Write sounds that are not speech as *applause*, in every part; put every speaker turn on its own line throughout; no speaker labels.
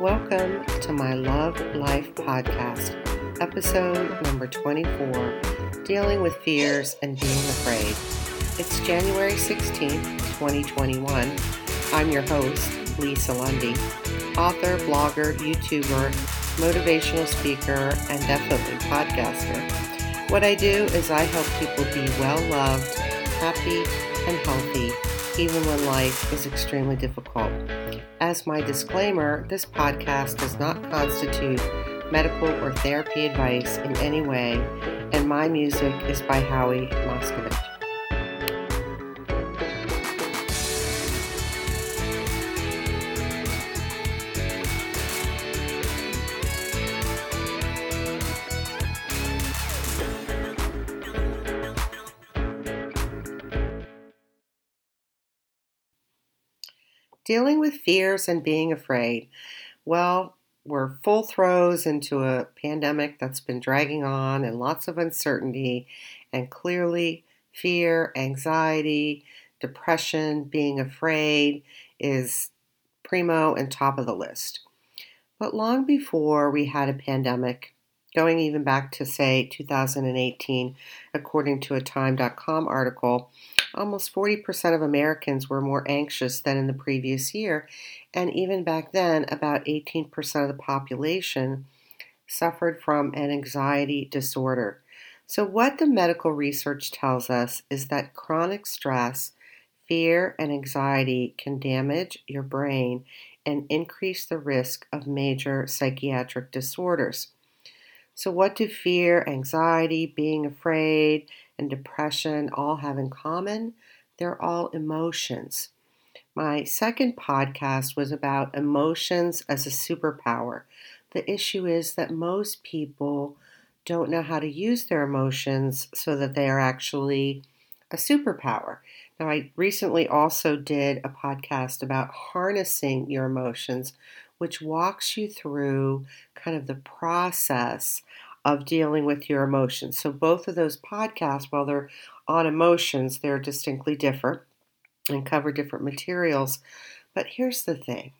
Welcome to my Love Life podcast, episode number 24 Dealing with Fears and Being Afraid. It's January 16th, 2021. I'm your host, Lisa Lundy, author, blogger, YouTuber, motivational speaker, and definitely podcaster. What I do is I help people be well loved, happy, and healthy, even when life is extremely difficult. As my disclaimer, this podcast does not constitute medical or therapy advice in any way, and my music is by Howie Moscovich. Dealing with fears and being afraid. Well, we're full throes into a pandemic that's been dragging on and lots of uncertainty, and clearly fear, anxiety, depression, being afraid is primo and top of the list. But long before we had a pandemic, going even back to say 2018, according to a Time.com article, almost 40% of Americans were more anxious than in the previous year, and even back then, about 18% of the population suffered from an anxiety disorder. So, what the medical research tells us is that chronic stress, fear, and anxiety can damage your brain and increase the risk of major psychiatric disorders. So, what do fear, anxiety, being afraid, and depression all have in common? They're all emotions. My second podcast was about emotions as a superpower. The issue is that most people don't know how to use their emotions so that they are actually a superpower. Now, I recently also did a podcast about harnessing your emotions, which walks you through kind of the process of dealing with your emotions. So, both of those podcasts, while they're on emotions, they're distinctly different and cover different materials. But here's the thing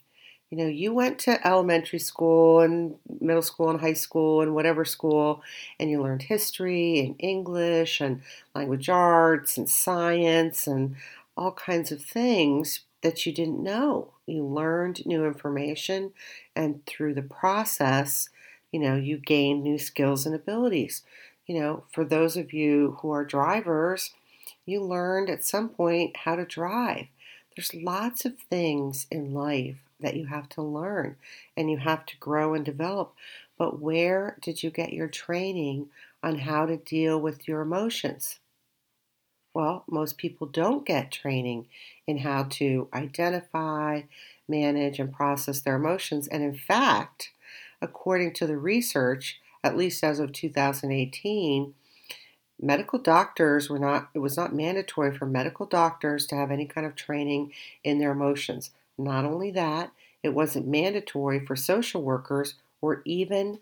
you know, you went to elementary school and middle school and high school and whatever school, and you learned history and English and language arts and science and all kinds of things that you didn't know. You learned new information, and through the process, you know, you gain new skills and abilities. You know, for those of you who are drivers, you learned at some point how to drive. There's lots of things in life that you have to learn and you have to grow and develop. But where did you get your training on how to deal with your emotions? Well, most people don't get training in how to identify, manage, and process their emotions. And in fact, according to the research, at least as of 2018, medical doctors were not, it was not mandatory for medical doctors to have any kind of training in their emotions. Not only that, it wasn't mandatory for social workers or even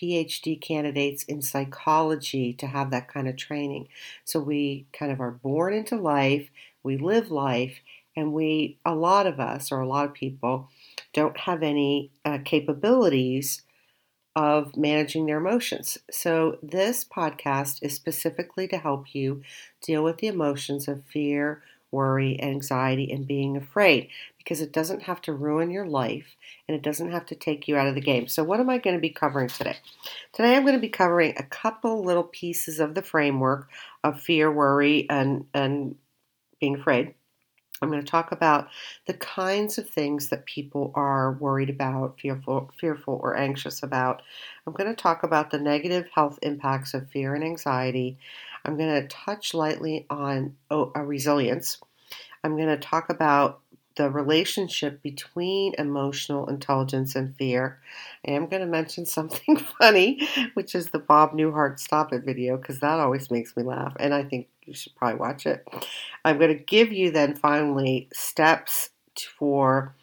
PhD candidates in psychology to have that kind of training. So we kind of are born into life, we live life, and we, a lot of us, or a lot of people, don't have any uh, capabilities of managing their emotions. So, this podcast is specifically to help you deal with the emotions of fear, worry, anxiety, and being afraid because it doesn't have to ruin your life and it doesn't have to take you out of the game. So, what am I going to be covering today? Today, I'm going to be covering a couple little pieces of the framework of fear, worry, and, and being afraid. I'm going to talk about the kinds of things that people are worried about, fearful, fearful or anxious about. I'm going to talk about the negative health impacts of fear and anxiety. I'm going to touch lightly on oh, uh, resilience. I'm going to talk about the relationship between emotional intelligence and fear. I am going to mention *laughs* something funny, which is the Bob Newhart Stop It video, because that always makes me laugh, and I think you should probably watch it. I'm going to give you then finally steps for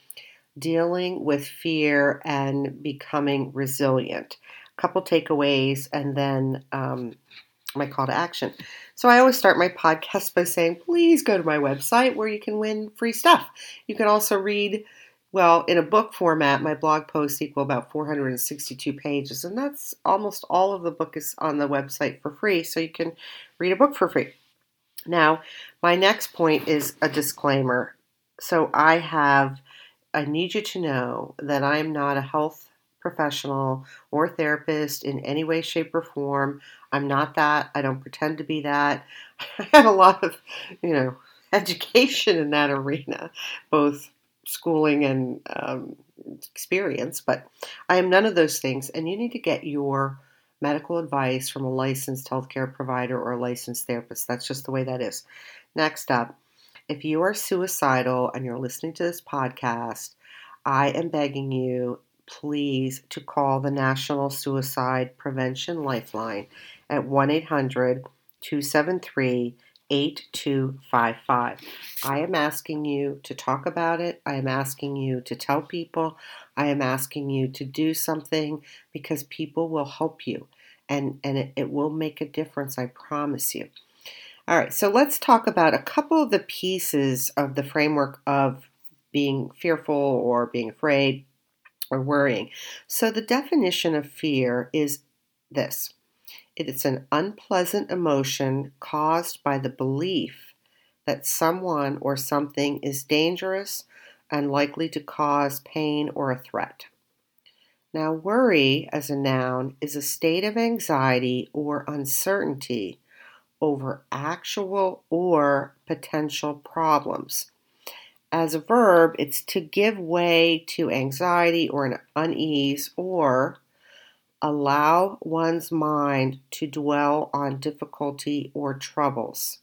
dealing with fear and becoming resilient. A couple takeaways, and then um, my call to action. So I always start my podcast by saying, please go to my website where you can win free stuff. You can also read, well, in a book format, my blog posts equal about 462 pages, and that's almost all of the book is on the website for free, so you can read a book for free. Now, my next point is a disclaimer. So I have, I need you to know that I am not a health professional or therapist in any way, shape, or form. I'm not that. I don't pretend to be that. *laughs* I have a lot of, you know, *laughs* education in that arena, both schooling and um, experience, but I am none of those things. And you need to get your medical advice from a licensed healthcare provider or a licensed therapist. That's just the way that is. Next up, if you are suicidal and you're listening to this podcast, I am begging you please to call the National Suicide Prevention Lifeline at 1 800 273 8255. I am asking you to talk about it. I am asking you to tell people. I am asking you to do something because people will help you and, and it, it will make a difference, I promise you. All right, so let's talk about a couple of the pieces of the framework of being fearful or being afraid or worrying. So, the definition of fear is this it's an unpleasant emotion caused by the belief that someone or something is dangerous and likely to cause pain or a threat. Now, worry as a noun is a state of anxiety or uncertainty over actual or potential problems as a verb, it's to give way to anxiety or an unease or allow one's mind to dwell on difficulty or troubles.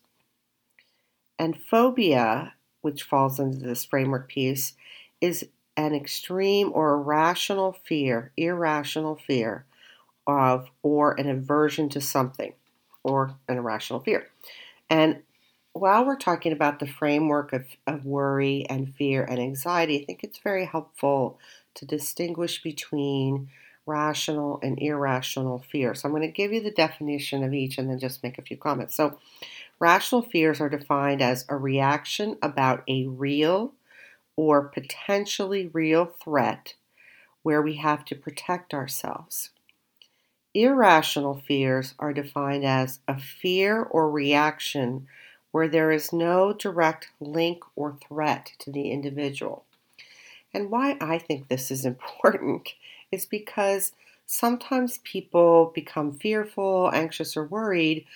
And phobia, which falls into this framework piece, is an extreme or irrational fear, irrational fear of or an aversion to something or an irrational fear. And while we're talking about the framework of, of worry and fear and anxiety, I think it's very helpful to distinguish between rational and irrational fear. So I'm going to give you the definition of each and then just make a few comments. So, rational fears are defined as a reaction about a real or potentially real threat where we have to protect ourselves. Irrational fears are defined as a fear or reaction where there is no direct link or threat to the individual. And why I think this is *laughs* important is because sometimes people become fearful, anxious, or worried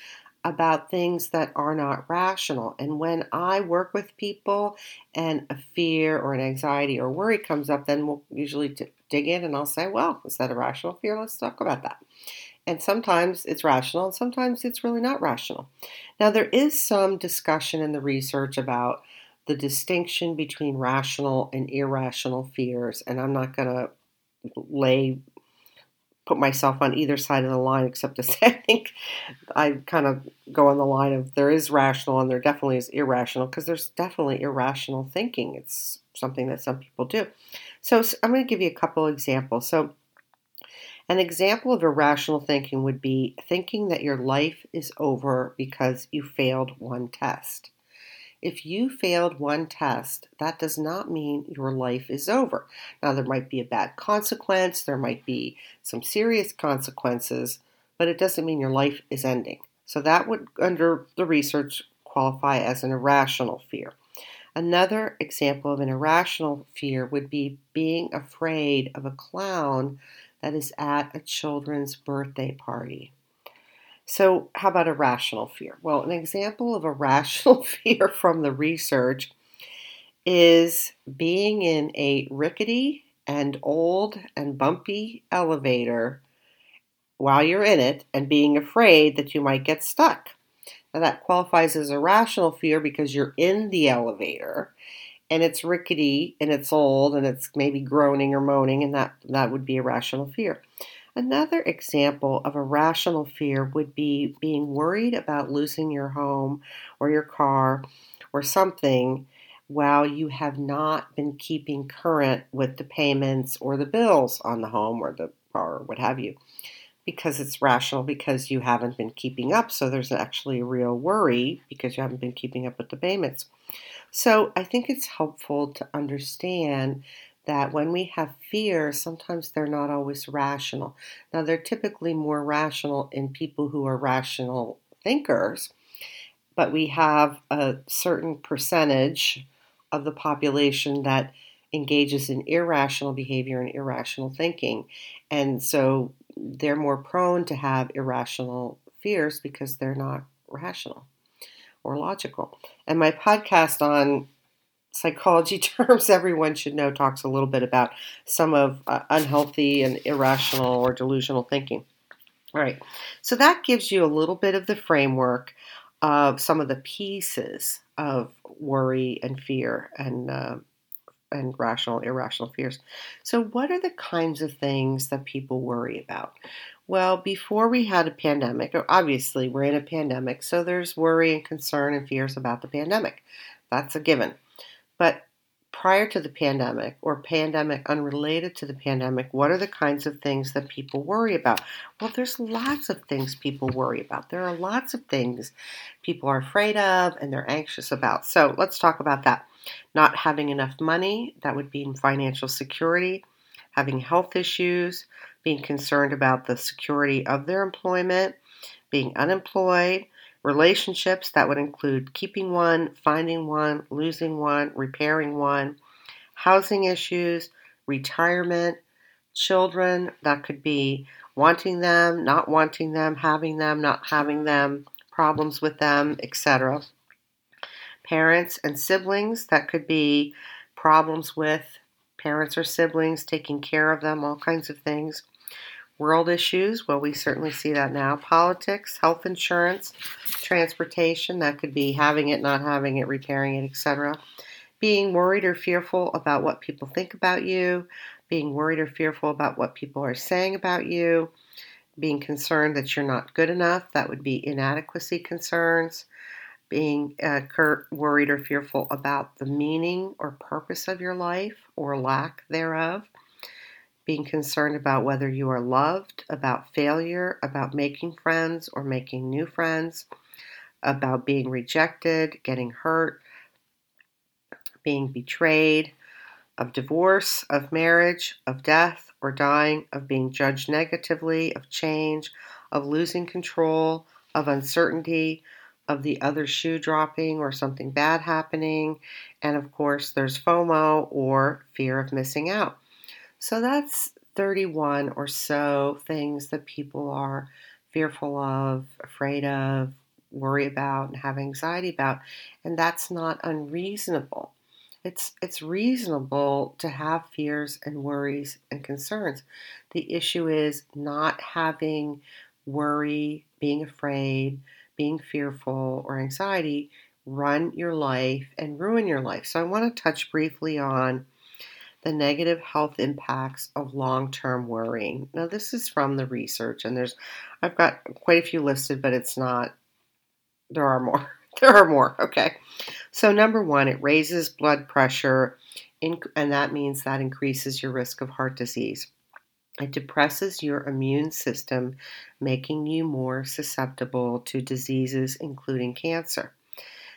about things that are not rational. And when I work with people and a fear or an anxiety or worry comes up, then we'll usually dig in and I'll say, well, is that a rational fear? Let's talk about that. And sometimes it's rational, and sometimes it's really not rational. Now, there is some discussion in the research about the distinction between rational and irrational fears, and I'm not going to lay put myself on either side of the line except to *laughs* say I think I kind of go on the line of there is rational and there definitely is irrational because there's definitely irrational thinking. It's something that some people do. So I'm going to give you a couple examples. So an example of irrational thinking would be thinking that your life is over because you failed one test. If you failed one test, that does not mean your life is over. Now, there might be a bad consequence, there might be some serious consequences, but it doesn't mean your life is ending. So, that would, under the research, qualify as an irrational fear. Another example of an irrational fear would be being afraid of a clown that is at a children's birthday party. So, how about a rational fear? Well, an example of a rational *laughs* fear from the research is being in a rickety and old and bumpy elevator while you're in it and being afraid that you might get stuck. Now, that qualifies as a rational fear because you're in the elevator and it's rickety and it's old and it's maybe groaning or moaning, and that, that would be a rational fear. Another example of a rational fear would be being worried about losing your home or your car or something while you have not been keeping current with the payments or the bills on the home or the car or what have you. because it's rational because you haven't been keeping up. So there's actually a real worry because you haven't been keeping up with the payments. So I think it's helpful to understand that when we have fears, sometimes they're not always rational. Now, they're typically more rational in people who are rational thinkers, but we have a certain percentage of the population that engages in irrational behavior and irrational thinking. And so they're more prone to have irrational fears because they're not rational or logical. And my podcast on psychology *laughs* terms everyone should know talks a little bit about some of uh, unhealthy and irrational or delusional thinking. All right, so that gives you a little bit of the framework of some of the pieces of worry and fear and uh, and rational, irrational fears. So, what are the kinds of things that people worry about? Well, before we had a pandemic, or obviously we're in a pandemic, so there's worry and concern and fears about the pandemic. That's a given. But prior to the pandemic or pandemic unrelated to the pandemic, what are the kinds of things that people worry about? Well, there's lots of things people worry about. There are lots of things people are afraid of and they're anxious about. So let's talk about that. Not having enough money, that would be financial security, having health issues, being concerned about the security of their employment, being unemployed, Relationships that would include keeping one, finding one, losing one, repairing one, housing issues, retirement, children that could be wanting them, not wanting them, having them, not having them, problems with them, etc. Parents and siblings that could be problems with parents or siblings, taking care of them, all kinds of things. World issues, well, we certainly see that now. Politics, health insurance, transportation, that could be having it, not having it, repairing it, etc. Being worried or fearful about what people think about you, being worried or fearful about what people are saying about you, being concerned that you're not good enough, that would be inadequacy concerns, being uh, worried or fearful about the meaning or purpose of your life or lack thereof being concerned about whether you are loved, about failure, about making friends or making new friends, about being rejected, getting hurt, being betrayed, of divorce, of marriage, of death or dying, of being judged negatively, of change, of losing control, of uncertainty, of the other shoe dropping or something bad happening, and of course, there's FOMO or fear of missing out. So that's 31 or so things that people are fearful of, afraid of, worry about, and have anxiety about. And that's not unreasonable. It's, it's reasonable to have fears and worries and concerns. The issue is not having worry, being afraid, being fearful, or anxiety run your life and ruin your life. So, I want to touch briefly on the negative health impacts of long-term worrying. Now this is from the research and there's I've got quite a few listed but it's not there are more. *laughs* There are more, okay. So number 1, it raises blood pressure and that means that increases your risk of heart disease. It depresses your immune system, making you more susceptible to diseases including cancer.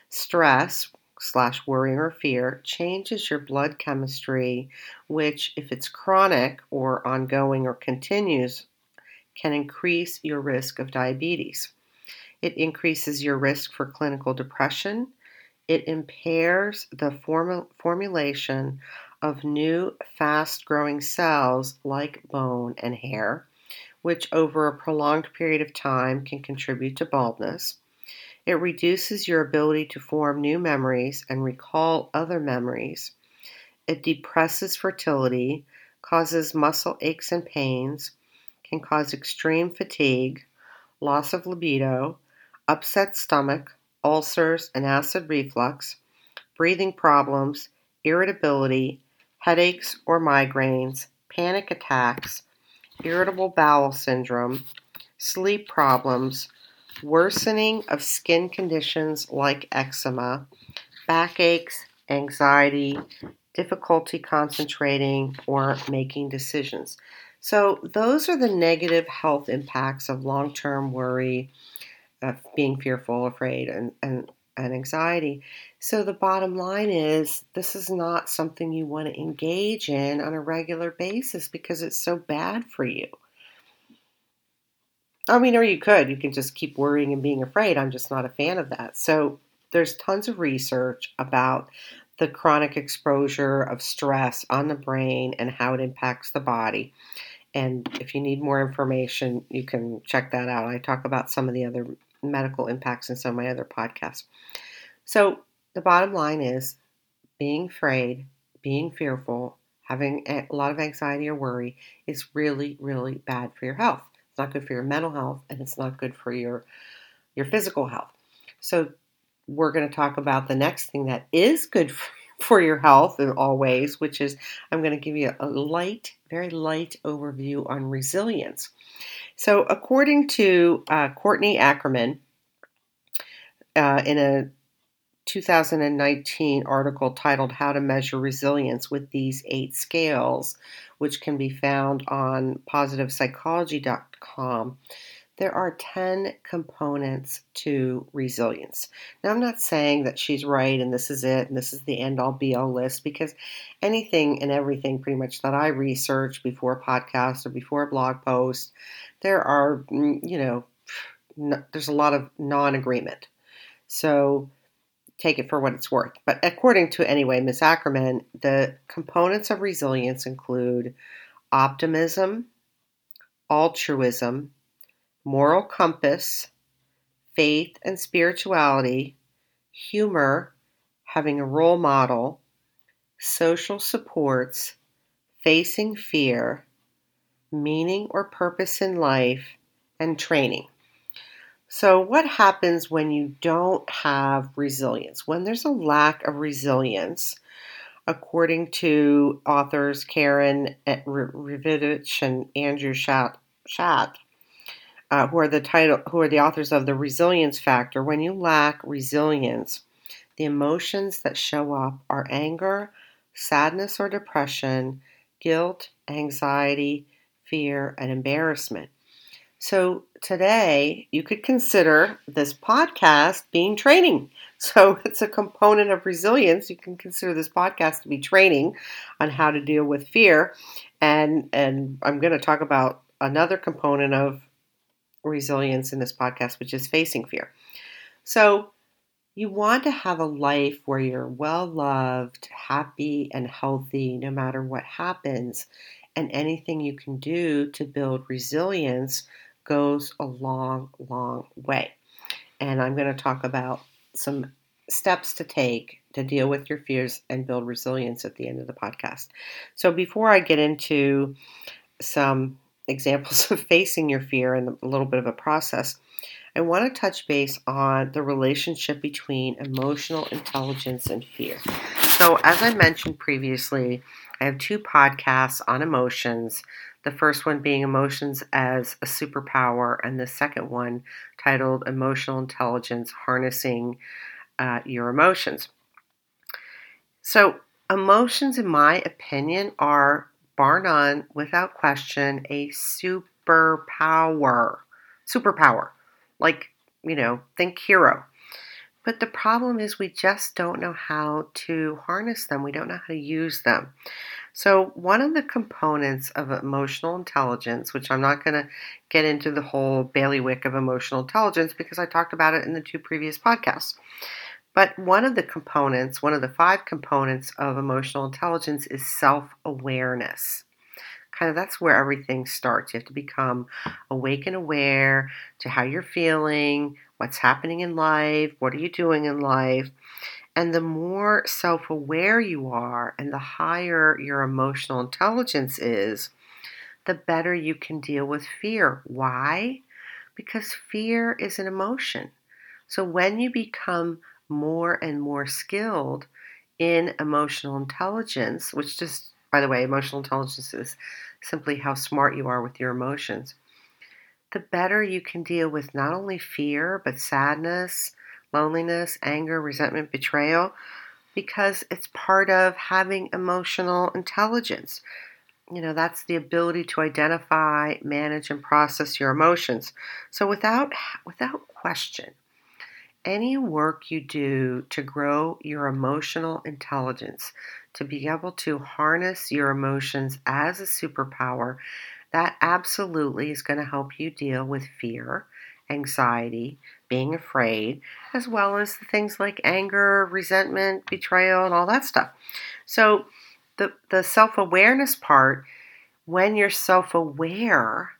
Stress, slash worrying or fear changes your blood chemistry, which, if it's chronic or ongoing or continues, can increase your risk of diabetes. It increases your risk for clinical depression. It impairs the form- formulation of new, fast growing cells like bone and hair, which over a prolonged period of time can contribute to baldness. It reduces your ability to form new memories and recall other memories. It depresses fertility, causes muscle aches and pains, can cause extreme fatigue, loss of libido, upset stomach, ulcers and acid reflux, breathing problems, irritability, headaches or migraines, panic attacks, irritable bowel syndrome, sleep problems, worsening of skin conditions like eczema, backaches, anxiety, difficulty concentrating or making decisions. So, those are the negative health impacts of long term worry, of being fearful, afraid, and, and, and anxiety. So, the bottom line is this is not something you want to engage in on a regular basis because it's so bad for you. I mean, or you could. You can just keep worrying and being afraid. I'm just not a fan of that. So, there's tons of research about the chronic exposure of stress on the brain and how it impacts the body. And if you need more information, you can check that out. I talk about some of the other medical impacts in some of my other podcasts. So, the bottom line is being afraid, being fearful, having a lot of anxiety or worry is really, really bad for your health. It's not good for your mental health and it's not good for your your physical health. So we're going to talk about the next thing that is good *laughs* for your health in all ways, which is I'm going to give you a light, very light overview on resilience. So, according to uh, Courtney Ackerman, uh, in a 2019 article titled How to Measure Resilience with These Eight Scales, which can be found on positivepsychology.com there are 10 components to resilience. Now, I'm not saying that she's right and this is it and this is the end all be all list because anything and everything pretty much that I research before a podcast or before a blog post, there are, mm, you know, no, there's a lot of non agreement. So take it for what it's worth. But according to, anyway, Ms. Ackerman, the components of resilience include optimism, altruism, moral compass, faith and spirituality, humor, having a role model, social supports, facing fear, meaning or purpose in life, and training. So, what happens when you don't have resilience? When there's a lack of resilience, according to authors Karen Reivich and Andrew Shatté, uh, who are the title, who are the authors of the Resilience Factor. When you lack resilience, the emotions that show up are anger, sadness or depression, guilt, anxiety, fear, and embarrassment. So today, you could consider this podcast being training. *laughs* So it's a component of resilience. You can consider this podcast to be training on how to deal with fear. And and I'm going to talk about another component of resilience in this podcast, which is facing fear. So, you want to have a life where you're well loved, happy, and healthy no matter what happens. And anything you can do to build resilience goes a long, long way. And I'm going to talk about some steps to take to deal with your fears and build resilience at the end of the podcast. So, before I get into some examples *laughs* of facing your fear and a little bit of a process, I want to touch base on the relationship between emotional intelligence and fear. So, as I mentioned previously, I have two podcasts on emotions. The first one being Emotions as a Superpower, and the second one titled Emotional Intelligence Harnessing uh, Your Emotions. So, emotions, in my opinion, are bar none, without question, a superpower. Superpower. Like, you know, think hero. But the problem is we just don't know how to harness them. We don't know how to use them. So, one of the components of emotional intelligence, which I'm not going to get into the whole bailiwick of emotional intelligence because I talked about it in the two previous podcasts. But one of the components, one of the five components of emotional intelligence is self awareness. Kind of that's where everything starts. You have to become awake and aware to how you're feeling, what's happening in life, what are you doing in life. And the more self aware you are and the higher your emotional intelligence is, the better you can deal with fear. Why? Because fear is an emotion. So when you become more and more skilled in emotional intelligence, which just, by the way, emotional intelligence is simply how smart you are with your emotions, the better you can deal with not only fear, but sadness, loneliness, anger, resentment, betrayal, because it's part of having emotional intelligence. you know, that's the ability to identify, manage, and process your emotions. So without without question, any work you do to grow your emotional intelligence, to be able to harness your emotions as a superpower, that absolutely is going to help you deal with fear, anxiety, being afraid, as well as the things like anger, resentment, betrayal, and all that stuff. So, the, the self awareness part, when you're self aware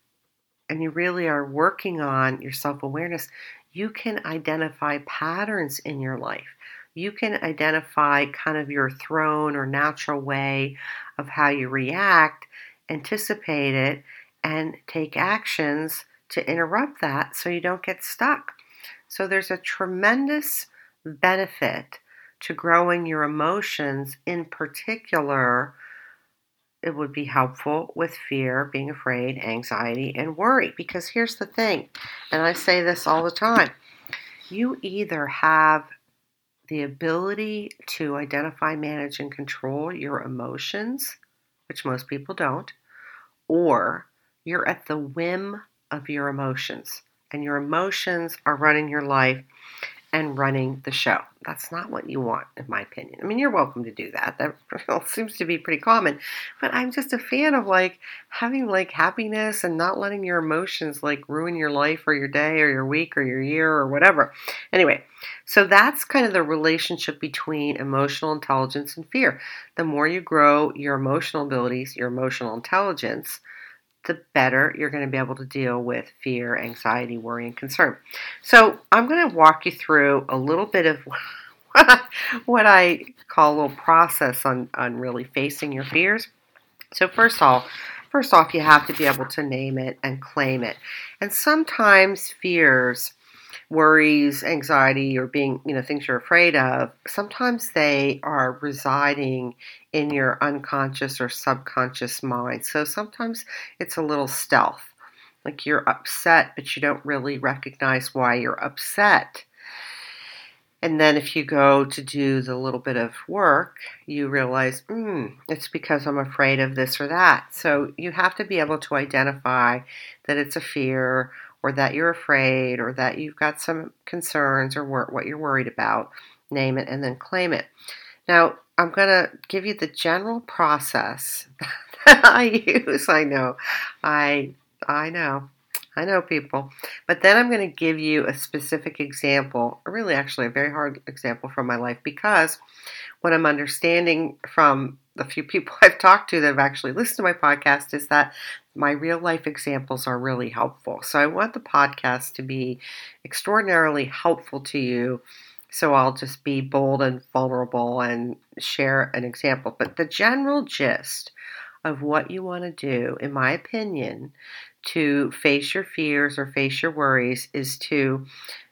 and you really are working on your self awareness, you can identify patterns in your life. You can identify kind of your thrown or natural way of how you react, anticipate it, and take actions to interrupt that so you don't get stuck. So there's a tremendous benefit to growing your emotions, in particular, it would be helpful with fear, being afraid, anxiety, and worry. Because here's the thing, and I say this all the time you either have the ability to identify, manage, and control your emotions, which most people don't, or you're at the whim of your emotions, and your emotions are running your life and running the show. That's not what you want, in my opinion. I mean, you're welcome to do that. That *laughs* seems to be pretty common. But I'm just a fan of like having like happiness and not letting your emotions like ruin your life or your day or your week or your year or whatever. Anyway, so that's kind of the relationship between emotional intelligence and fear. The more you grow your emotional abilities, your emotional intelligence, the better you're going to be able to deal with fear, anxiety, worry, and concern. So, I'm going to walk you through a little bit of *laughs* what I call a little process on, on really facing your fears. So, first off, first off, you have to be able to name it and claim it. And sometimes fears worries, anxiety, or being, you know, things you're afraid of, sometimes they are residing in your unconscious or subconscious mind. So sometimes it's a little stealth. Like you're upset, but you don't really recognize why you're upset. And then if you go to do the little bit of work, you realize, hmm, it's because I'm afraid of this or that. So you have to be able to identify that it's a fear or that you're afraid or that you've got some concerns or what you're worried about, name it and then claim it. Now, I'm going to give you the general process *laughs* that I use. I know. I I know. I know people. But then I'm going to give you a specific example, really actually a very hard example from my life because what I'm understanding from the few people *laughs* I've talked to that have actually listened to my podcast is that my real life examples are really helpful. So I want the podcast to be extraordinarily helpful to you. So I'll just be bold and vulnerable and share an example. But the general gist of what you want to do, in my opinion, to face your fears or face your worries is to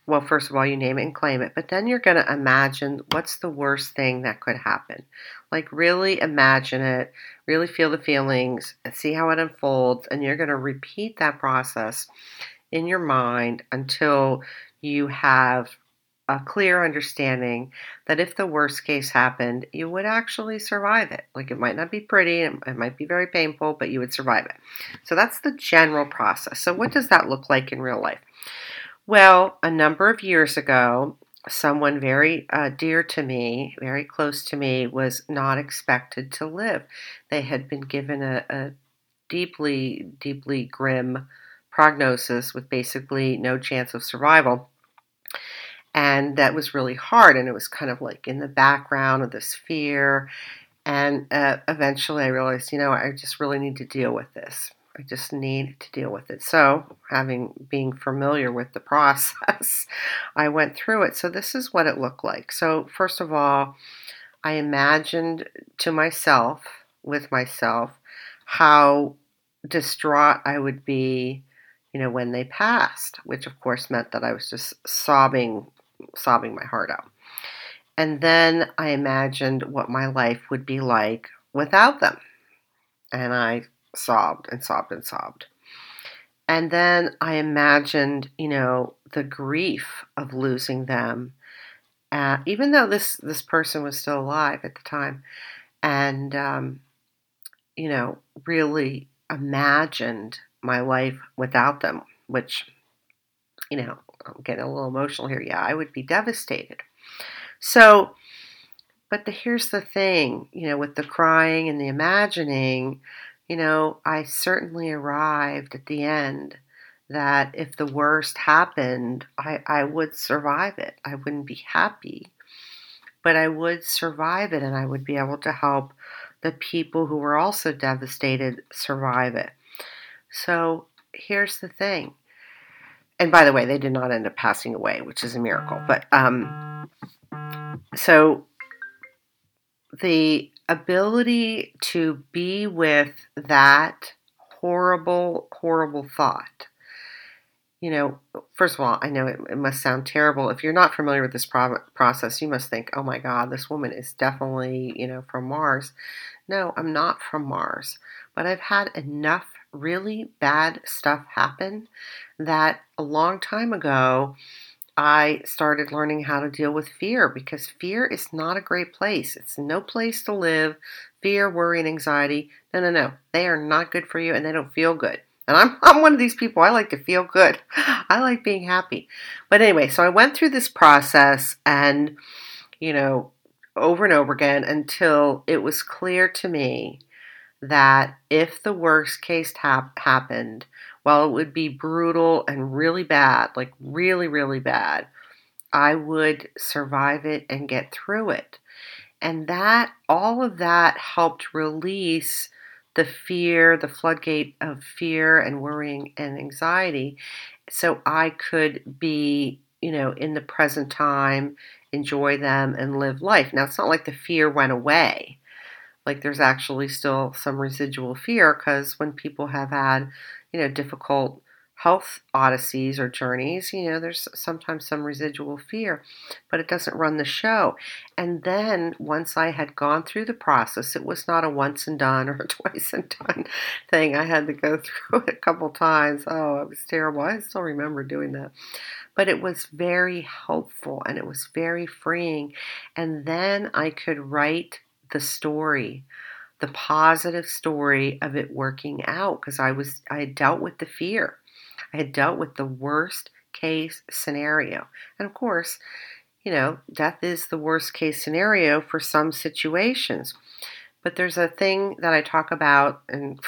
well, first of all, you name it and claim it, but then you're going to imagine what's the worst thing that could happen. Like, really imagine it, really feel the feelings, and see how it unfolds, and you're going to repeat that process in your mind until you have a clear understanding that if the worst case happened, you would actually survive it. Like, it might not be pretty, it might be very painful, but you would survive it. So, that's the general process. So, what does that look like in real life? Well, a number of years ago, someone very uh, dear to me, very close to me, was not expected to live. They had been given a, a deeply, deeply grim prognosis with basically no chance of survival. And that was really hard. And it was kind of like in the background of this fear. And uh, eventually I realized, you know, I just really need to deal with this. I just need to deal with it. So, having being familiar with the *laughs* process, I went through it. So, this is what it looked like. So, first of all, I imagined to myself, with myself, how distraught I would be, you know, when they passed, which of course meant that I was just sobbing, sobbing my heart out. And then I imagined what my life would be like without them. And I sobbed and sobbed and sobbed. And then I imagined, you know, the grief of losing them, uh, even though this this person was still alive at the time, and um, you know, really imagined my life without them, which, you know, I'm getting a little emotional here. Yeah, I would be devastated. So, but the, here's the thing, you know, with the crying and the imagining, you know, I certainly arrived at the end that if the worst happened, I, I would survive it. I wouldn't be happy, but I would survive it and I would be able to help the people who were also devastated survive it. So here's the thing. And by the way, they did not end up passing away, which is a miracle. But um, so the ability to be with that horrible, horrible thought. You know, first of all, I know it, it must sound terrible. If you're not familiar with this pro- process, you must think, oh my God, this woman is definitely, you know, from Mars. No, I'm not from Mars, but I've had enough really bad stuff happen that a long time ago, I started learning how to deal with fear because fear is not a great place. It's no place to live. Fear, worry, and anxiety. No, no, no. They are not good for you and they don't feel good. And I'm, *laughs* I'm one of these people. I like to feel good. *laughs* I like being happy. But anyway, so I went through this process and, you know, over and over again until it was clear to me that if the worst case hap- happened, while it would be brutal and really bad, like really, really bad, I would survive it and get through it. And that, all of that helped release the fear, the floodgate of fear and worrying and anxiety. So I could be, you know, in the present time, enjoy them and live life. Now, it's not like the fear went away. Like there's actually still some residual fear because when people have had you know, difficult health odysseys or journeys, you know, there's sometimes some residual fear, but it doesn't run the show. And then once I had gone through the process, it was not a once and done *laughs* or a twice and done thing. I had to go *laughs* through it a couple times. Oh, it was terrible. I still remember doing that. But it was very helpful and it was very freeing. And then I could write the story the positive story of it working out because I was I had dealt with the fear. I had dealt with the worst case scenario. And of course, you know, death is the worst case scenario for some situations. But there's a thing that I talk about in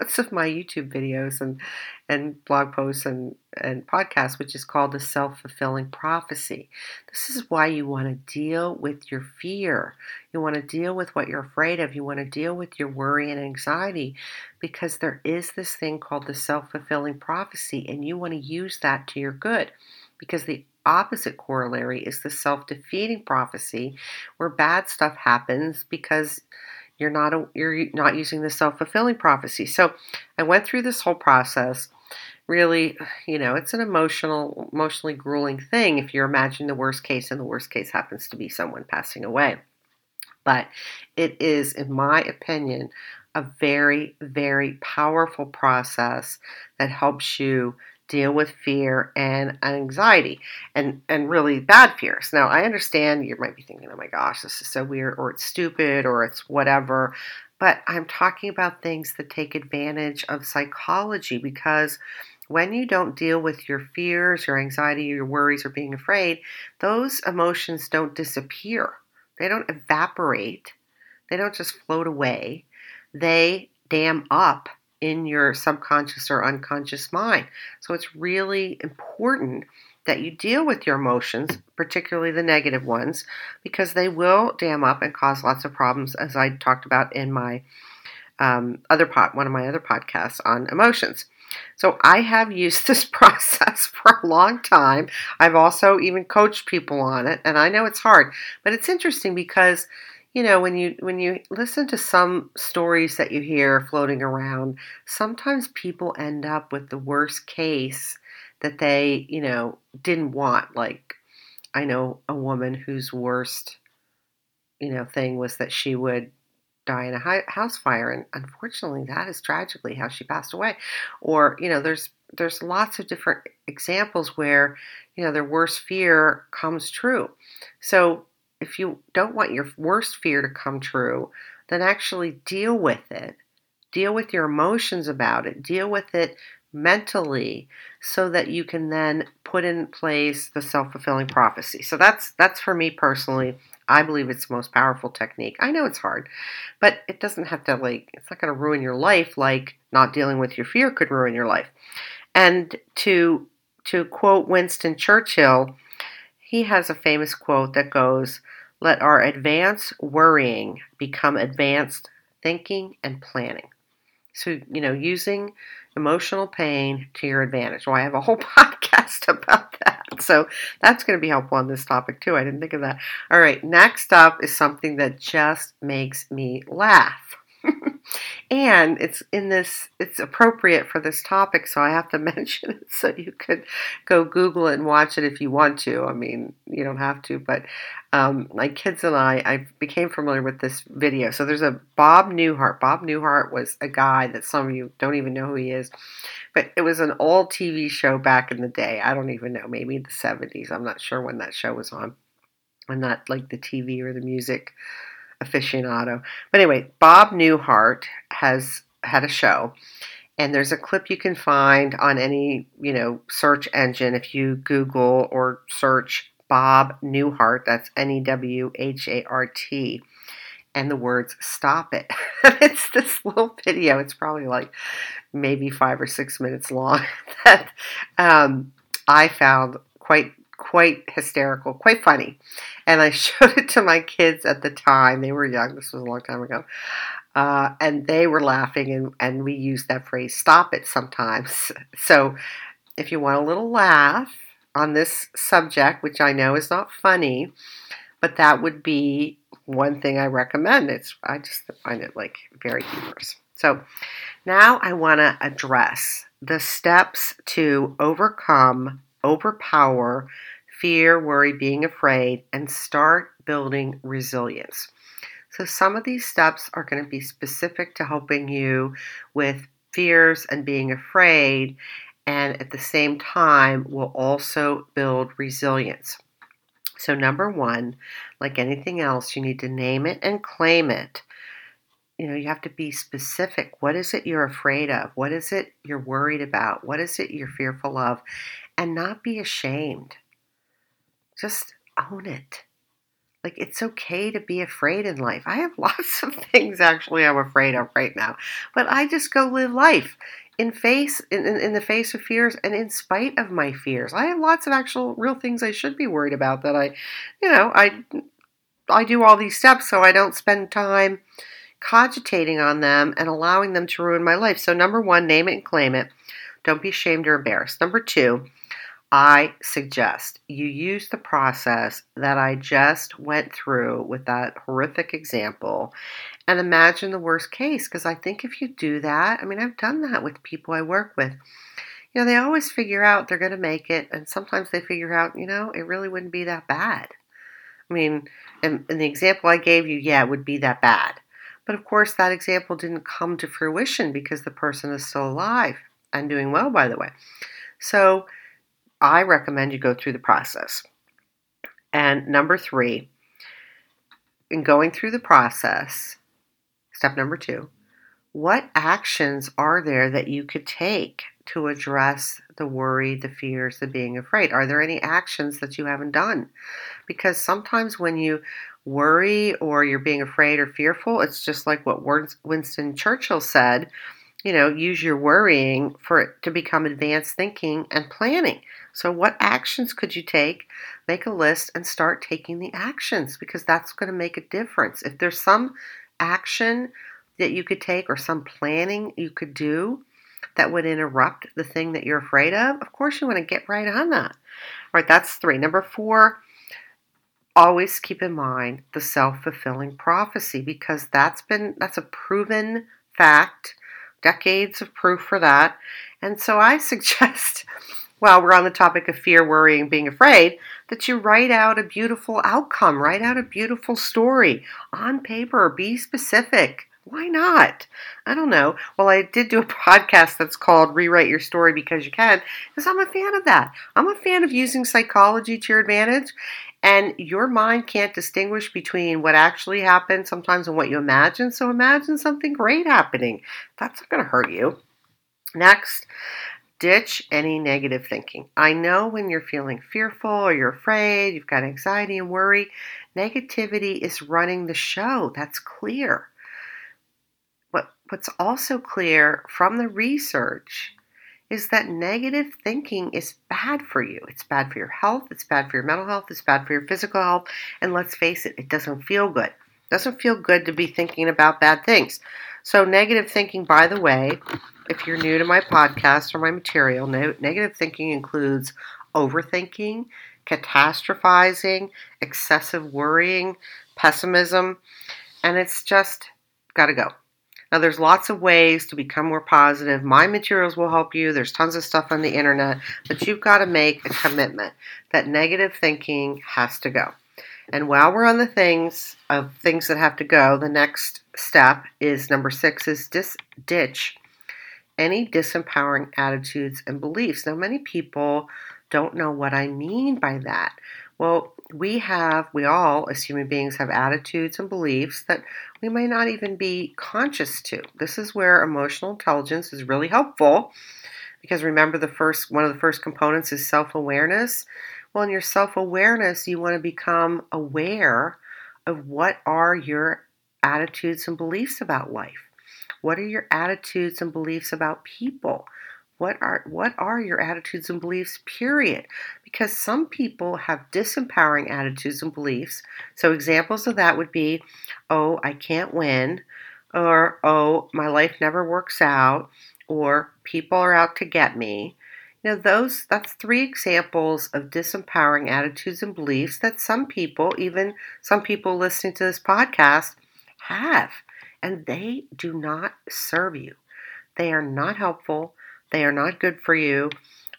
lots of my YouTube videos and and blog posts and, and podcasts, which is called the self fulfilling prophecy. This is why you want to deal with your fear. You want to deal with what you're afraid of. You want to deal with your worry and anxiety because there is this thing called the self fulfilling prophecy, and you want to use that to your good because the opposite corollary is the self defeating prophecy where bad stuff happens because you're not a, you're not using the self-fulfilling prophecy. So I went through this whole process. Really, you know, it's an emotional, emotionally grueling thing if you're imagining the worst case and the worst case happens to be someone passing away. But it is, in my opinion, a very, very powerful process that helps you deal with fear and anxiety and and really bad fears. Now, I understand you might be thinking, "Oh my gosh, this is so weird or it's stupid or it's whatever." But I'm talking about things that take advantage of psychology because when you don't deal with your fears, your anxiety, your worries, or being afraid, those emotions don't disappear. They don't evaporate. They don't just float away. They dam up in your subconscious or unconscious mind. So it's really important that you deal with your emotions, particularly the negative ones, because they will dam up and cause lots of problems, as I talked about in my um, other pot, one of my other podcasts on emotions. So I have *laughs* used this process for a long time. I've also even coached people on it, and I know it's hard, but it's interesting because you know when you when you listen to some stories that you hear floating around sometimes people end up with the worst case that they you know didn't want. Like i know a woman whose worst you know thing was that she would die in a house fire and unfortunately that is tragically how she passed away. Or you know there's there's lots of different examples where you know their worst fear comes true. So if you don't want your worst fear to come true, then actually deal with it deal with your emotions about it, deal with it mentally so that you can then put in place the self-fulfilling prophecy. So that's that's for me personally. I believe it's the most powerful technique. I know it's hard, but it doesn't have to like it's not going to ruin your life like not dealing with your fear could ruin your life. And to to quote Winston Churchill, he has a famous quote that goes, "Let our advanced worrying become advanced thinking and planning." So, you know, using emotional pain to your advantage. Well, I have a whole *laughs* podcast about that. So that's going to be helpful on this topic too. I didn't think of that. All right, next up is something that just makes me laugh. And it's in this it's appropriate for this topic so i have to *laughs* mention it so you could go google it and watch it if you want to. I mean you don't have to but um, my kids and i i became familiar with this video. So there's a bob newhart. Bob newhart was a guy that some of you don't even know who he is but it was an old tv show back in the day. I don't even know maybe the 70s i'm not sure when that show was on. I'm not like the tv or the music aficionado. But anyway, Bob Newhart has had a show, and there's a clip you can find on any you know search engine if you Google or search Bob Newhart. That's N E W H A R T. And the words "stop it." *laughs* it's this little video. It's probably like maybe five or six minutes long. *laughs* that um, I found quite quite hysterical, quite funny. And I *laughs* showed it to my kids at the time. They were young, this was a long time ago. Uh, and they were laughing, and, and we used that phrase, stop it, sometimes. *laughs* So if you want a little laugh on this subject, which I know is not funny, but that would be one thing I recommend. It's I just find it like very humorous. So now I want to address the steps to overcome, overpower fear, worry, being afraid, and start building resilience. So, some of these steps are going to be specific to helping you with fears and being afraid, and at the same time, will also build resilience. So, number one, like anything else, you need to name it and claim it. You know, you have to be specific. What is it you're afraid of? What is it you're worried about? What is it you're fearful of? And not be ashamed just own it. Like it's okay to be afraid in life. I have *laughs* lots of things actually I'm afraid of right now, but I just go live life in face in, in, the face of fears and in spite of my fears. I have lots of actual real things I should be worried about that I, you know, I I do all these steps so I don't spend time cogitating on them and allowing them to ruin my life. So number 1, name it and claim it. Don't be ashamed or embarrassed. Number 2, I suggest you use the process that I just went through with that horrific example and imagine the worst case. Because I think if you do that, I mean, I've done that with people I work with. You know, they always figure out they're going to make it, and sometimes they figure out, you know, it really wouldn't be that bad. I mean, in, in the example I gave you, yeah, it would be that bad. But of course, that example didn't come to fruition because the person is still alive and doing well, by the way. So, I recommend you go through the process. And number three, in going through the process, step number two, what actions are there that you could take to address the worry, the fears, the being afraid? Are there any actions that you haven't done? Because sometimes when you worry or you're being afraid or fearful, it's just like what Winston Churchill said you know, use your worrying for it to become advanced thinking and planning. So, what actions could you take? Make a list and start taking the actions because that's going to make a difference. If there's some action that you could take or some planning you could do that would interrupt the thing that you're afraid of, of course you want to get right on that. All right, that's three. Number four, always keep in mind the self-fulfilling prophecy because that's been that's a proven fact decades of proof for that. And so I *laughs* suggest, while we're on the topic of fear, worrying, being afraid, that you write out a beautiful outcome, write out a beautiful story on paper, be specific. Why not? I don't know. Well, I did do a *laughs* podcast that's called Rewrite Your Story Because You Can, because I'm a fan of that. I'm a fan of using psychology to your advantage And your mind can't distinguish between what actually happened sometimes and what you imagine. So imagine something great happening. That's not going to hurt you. Next, ditch any negative thinking. I know when you're feeling fearful or you're afraid, you've got anxiety and worry, negativity is running the show. That's clear. What, what's also clear from the research is that negative thinking is bad for you. It's bad for your health, it's bad for your mental health, it's bad for your physical health, and let's face it, it doesn't feel good. It doesn't feel good to be thinking about bad things. So, negative thinking, by the way, if you're new to my podcast or my material, negative thinking includes overthinking, catastrophizing, excessive worrying, pessimism, and it's just got to go. Now, there's lots of ways to become more positive. My materials will help you. There's tons of stuff on the internet, but you've got to make a commitment that negative thinking has to go. And while we're on the things of things that have to go, the next step is number six is dis- ditch any disempowering attitudes and beliefs. Now, many people don't know what I mean by that. Well, we have, we all as human beings have attitudes and beliefs that we may not even be conscious to. This is where emotional intelligence is really helpful because remember the first one of the first components is self-awareness. Well, in your self-awareness, you want to become aware of what are your attitudes and beliefs about life. What are your attitudes and beliefs about people? What are what are your attitudes and beliefs period? Because some people have disempowering attitudes and beliefs. So examples of that would be, "Oh, I can't win," or "Oh, my life never works out," or "People are out to get me." You know, those that's three examples of disempowering attitudes and beliefs that some people, even some people listening to this podcast, have and they do not serve you. They are not helpful. They are not good for you.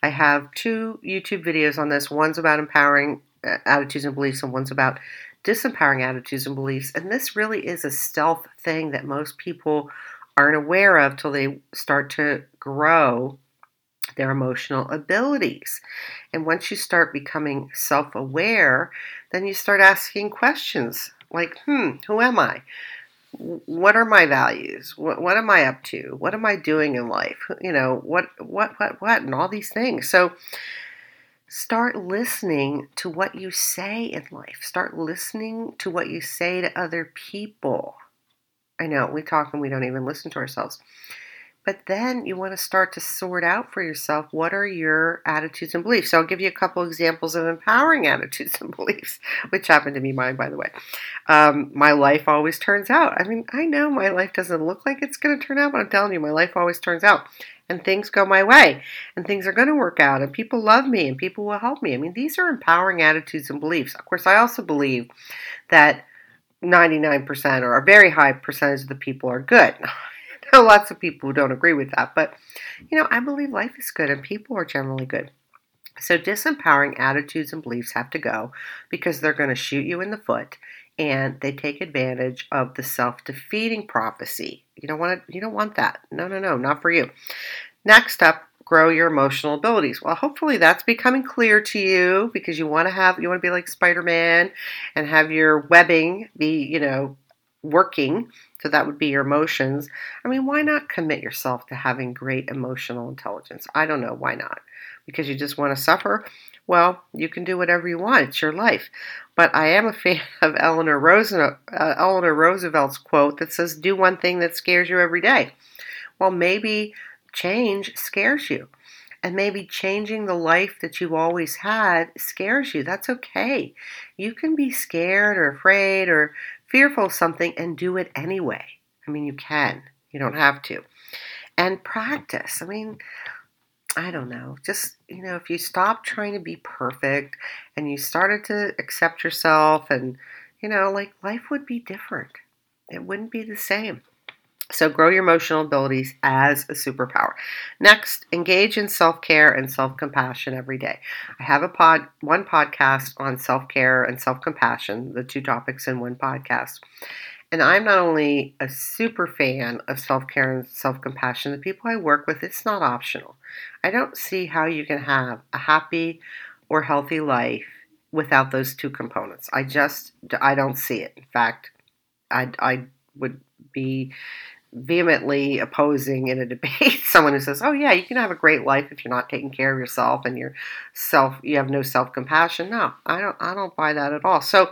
I have two YouTube videos on this. One's about empowering uh, attitudes and beliefs, and one's about disempowering attitudes and beliefs. And this really is a stealth thing that most people aren't aware of till they start to grow their emotional abilities. And once you start becoming self aware, then you start asking questions like, hmm, who am I? What are my values? What, what am I up to? What am I doing in life? You know, what, what, what, what, and all these things. So start listening to what you say in life. Start listening to what you say to other people. I know we talk and we don't even listen to ourselves. But then you want to start to sort out for yourself what are your attitudes and beliefs. So I'll give you a couple examples of empowering *laughs* attitudes and beliefs, which happen to be mine, by the way. Um, my life always turns out. I mean, I know my life doesn't look like it's going to turn out, but I'm telling you, my life always turns out. And things go my way, and things are going to work out, and people love me, and people will help me. I mean, these are empowering attitudes and beliefs. Of course, I also believe that 99% or a very high percentage of the people are good. *laughs* lots of people who don't agree with that, but you know, I believe life is good and people are generally good. So, disempowering attitudes and beliefs have to go because they're going to shoot you in the foot and they take advantage of the self-defeating prophecy. You don't want to you don't want that. No, no, no, not for you. Next up, grow your emotional abilities. Well, hopefully that's becoming clear to you because you want to have you want to be like Spider-Man and have your webbing be, you know, working so that would be your emotions. I mean, why not commit yourself to having great emotional intelligence? I don't know. Why not? Because you just want to suffer? Well, you can do whatever you want. It's your life. But I am a fan *laughs* of Eleanor, uh, Eleanor Roosevelt's quote that says, Do one thing that scares you every day. Well, maybe change scares you. And maybe changing the life that you've always had scares you. That's okay. You can be scared or afraid or fearful of something and do it anyway. I mean, you can, you don't have to. And practice. I mean, I don't know. Just, you know, if you stop trying to be perfect and you started to accept yourself and, you know, like life would be different. It wouldn't be the same. So grow your emotional abilities as a superpower. Next, engage in self-care and self-compassion every day. I have a pod one podcast on self-care and self-compassion, the two topics in one podcast. And I'm not only a super fan of self-care and self-compassion, the people I work with, it's not optional. I don't see how you can have a happy or healthy life without those two components. I just I don't see it. In fact, I I would be vehemently opposing in a *laughs* debate someone who says, "Oh yeah, you can have a great life if you're not taking care of yourself and your self you have no self-compassion." No, I don't I don't buy that at all. So,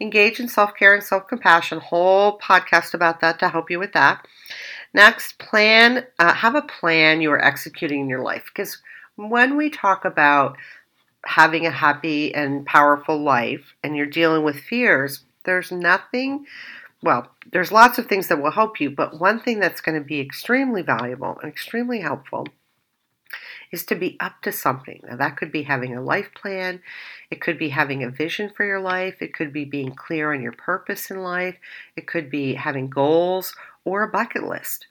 engage in self-care and self-compassion. Whole podcast about that to help you with that. Next, plan uh, have a plan you are executing in your life because when we talk about having a happy and powerful life and you're dealing with fears, there's nothing well, there's lots of things that will help you, but one thing that's going to be extremely valuable and extremely helpful is to be up to something. Now, that could be having a life plan, it could be having a vision for your life, it could be being clear on your purpose in life, it could be having goals or a bucket list.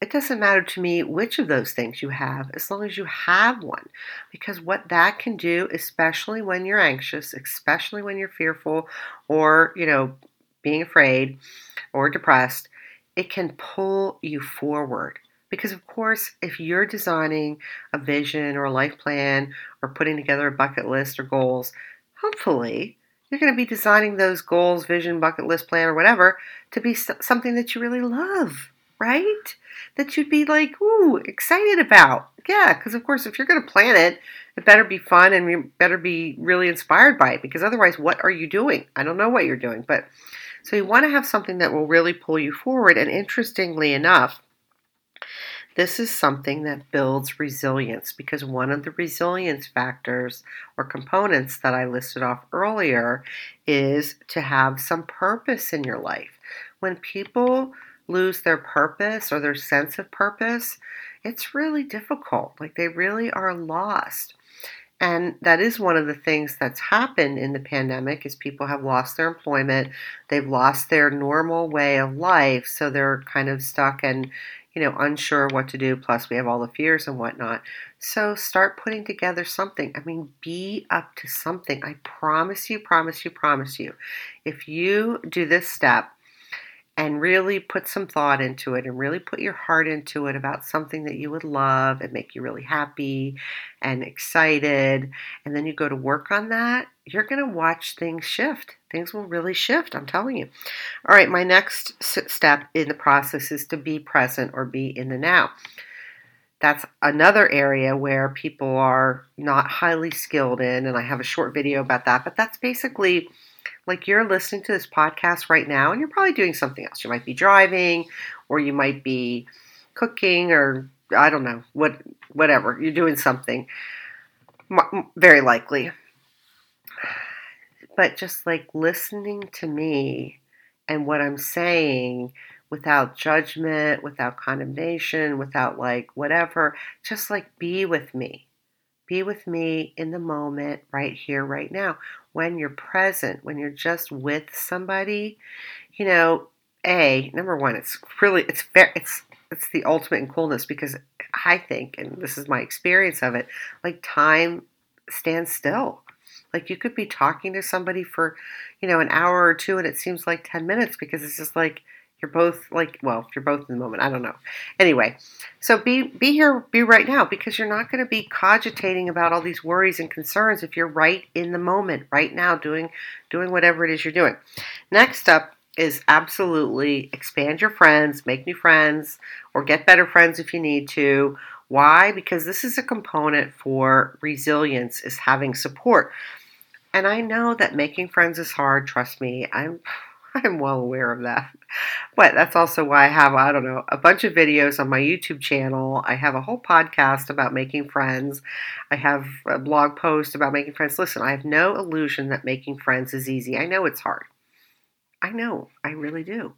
It doesn't matter to me which of those things you have as long as you have one. Because what that can do, especially when you're anxious, especially when you're fearful or, you know, being afraid or depressed, it can pull you forward. Because, of course, if you're designing a vision or a life plan or putting together a bucket list or goals, hopefully you're going to be designing those goals, vision, bucket list plan, or whatever to be something that you really love, right? That you'd be like, ooh, excited about. Yeah, because, of course, if you're going to plan it, it better be fun and you better be really inspired by it because otherwise, what are you doing? I don't know what you're doing, but so you want to have something that will really pull you forward. And interestingly enough, this is something that builds resilience because one of the resilience factors or components that I listed off earlier is to have some purpose in your life. When people lose their purpose or their sense of purpose, it's really difficult. Like they really are lost. And that is one of the things that's happened in the pandemic is people have lost their employment, they've lost their normal way of life, so they're kind of stuck and you know unsure what to do. Plus, we have all the fears and whatnot. So start putting together something. I mean, be up to something. I promise you, promise you, promise you. If you do this step, and really put some thought into it and really put your heart into it about something that you would love and make you really happy and excited, and then you go to work on that, you're going to watch things shift. Things will really shift, I'm telling you. All right, my next step in the process is to be present or be in the now. That's another area where people are not highly skilled in, and I have a short video about that, but that's basically like you're listening to this podcast right now and you're probably doing something else. You might be driving or you might be cooking or I don't know, what whatever. You're doing something very likely. But just like listening to me and what I'm saying without judgment, without condemnation, without like whatever, just like be with me. Be with me in the moment, right here, right now. When you're present, when you're just with somebody, you know, a number one, it's really it's very it's it's the ultimate in coolness because I think, and this is my experience of it, like time stands still. Like you could be talking to somebody for, you know, an hour or two, and it seems like ten minutes because it's just like you're both like, well, you're both in the moment, I don't know. Anyway, so be be here, be right now, because you're not going to be cogitating about all these worries and concerns if you're right in the moment, right now, doing doing whatever it is you're doing. Next up is absolutely expand your friends, make new friends, or get better friends if you need to. Why? Because this is a component for resilience is having support. And I know that making friends is hard, trust me. I'm I'm well aware of that. But that's also why I have, I don't know, a bunch of videos on my YouTube channel. I have a whole podcast about making friends. I have a blog post about making friends. Listen, I have no illusion that making friends is easy. I know it's hard. I know, I really do.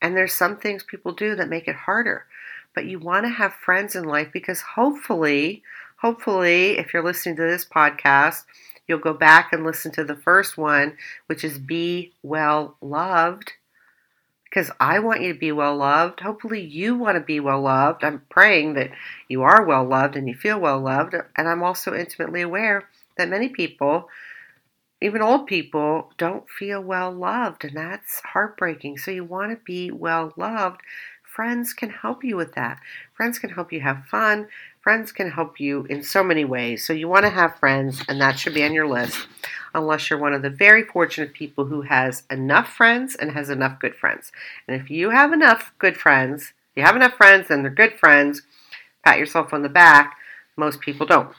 And there's some things people do that make it harder. But you want to have friends in life because hopefully, hopefully, if you're listening to this podcast, You'll go back and listen to the first one, which is Be Well Loved, because I want you to be well loved. Hopefully, you want to be well loved. I'm praying that you are well loved and you feel well loved. And I'm also intimately aware that many people, even old people, don't feel well loved, and that's heartbreaking. So, you want to be well loved. Friends can help you with that. Friends can help you have fun. Friends can help you in so many ways. So you want to have friends, and that should be on your list. unless you're one of the very fortunate people who has enough friends and has enough good friends. And if you have enough good friends, you have enough friends and they're good friends, pat yourself on the back. Most people don't.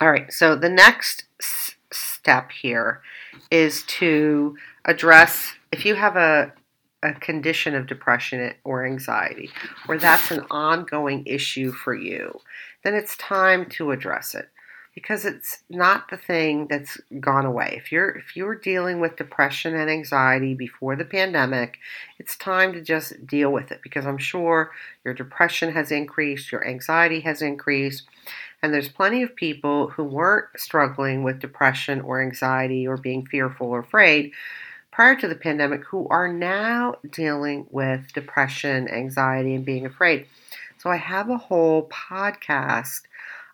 All right, so the next s- step here is to address if you have a a condition of depression or anxiety, or that's an ongoing issue for you, then it's time to address it because it's not the thing that's gone away. If you're if you were dealing with depression and anxiety before the pandemic, it's time to just deal with it because I'm sure your depression has increased, your anxiety has increased, and there's plenty of people who weren't struggling with depression or anxiety or being fearful or afraid prior to the pandemic who are now dealing with depression, anxiety, and being afraid. So I have a whole podcast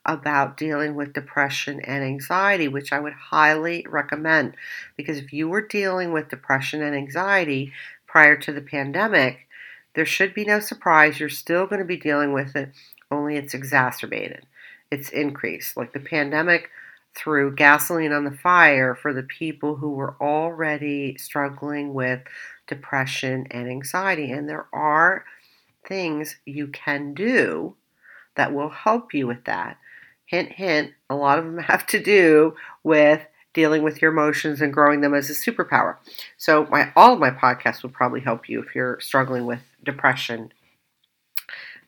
about dealing with depression and anxiety, which I would highly recommend. Because if you were dealing with depression and anxiety prior to the pandemic, there should be no surprise. You're still going to be dealing with it, only it's exacerbated, it's increased. Like the pandemic threw gasoline on the fire for the people who were already struggling with depression and anxiety. And there are things you can do that will help you with that. Hint, hint, a lot of them *laughs* have to do with dealing with your emotions and growing them as a superpower. So, my, all of my podcasts will probably help you if you're struggling with depression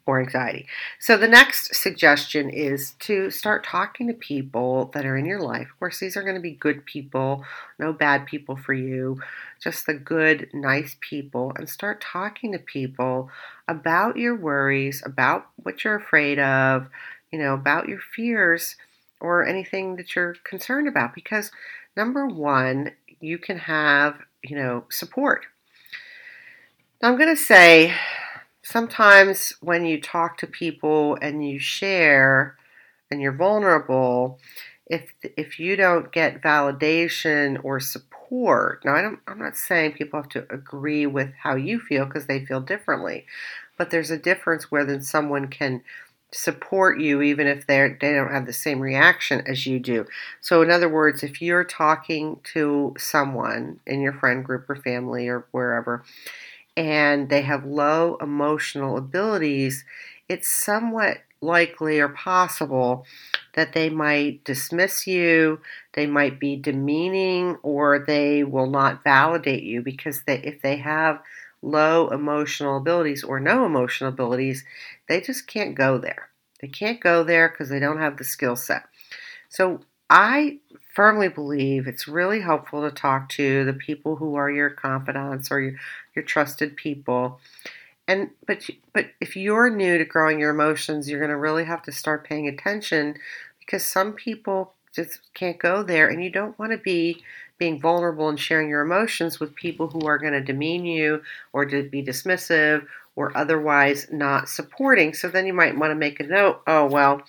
or anxiety. So, the next suggestion is to start talking to people that are in your life. Of course, these are going to be good people, no bad people for you, just the good, nice people, and start talking to people about your worries, about what you're afraid of, you know, about your fears or anything that you're concerned about. Because, number one, you can have, you know, support. Now, I'm going to say, sometimes when you talk to people and you share and you're vulnerable, if if you don't get validation or support, now I don't, I'm not saying people have to agree with how you feel because they feel differently, but there's a difference where then someone can support you even if they they don't have the same reaction as you do. So in other words, if you're talking to someone in your friend group or family or wherever and they have low emotional abilities, it's somewhat likely or possible that they might dismiss you, they might be demeaning, or they will not validate you because they, if they have low emotional abilities or no emotional abilities, they just can't go there. They can't go there because they don't have the skill set. So I firmly believe it's really helpful to talk to the people who are your confidants or your, your trusted people. And but but if you're new to growing your emotions, you're going to really have to start paying attention because some people just can't go there and you don't want to be being vulnerable and sharing your emotions with people who are going to demean you or to be dismissive or otherwise not supporting. So then you might want to make a note, oh well,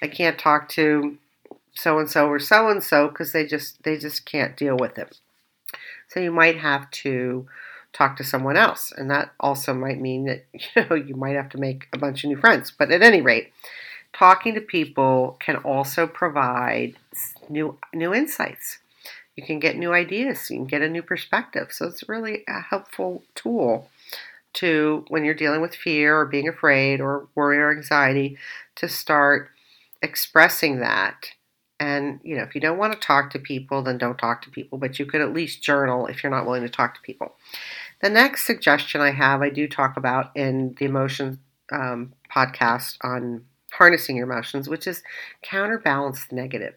I can't talk to so and so or so and so because they just they just can't deal with it. So you might have to talk to someone else, and that also might mean that *laughs* you know you might have to make a bunch of new friends. But at any rate, talking to people can also provide new new insights. You can get new ideas, you can get a new perspective. So it's really a helpful tool to when you're dealing with fear or being afraid or worry or anxiety to start expressing that and, you know, if you don't want to talk to people, then don't talk to people, but you could at least journal if you're not willing to talk to people. The next suggestion I have, I do talk about in the emotion um, podcast on harnessing your emotions, which is counterbalance the negative.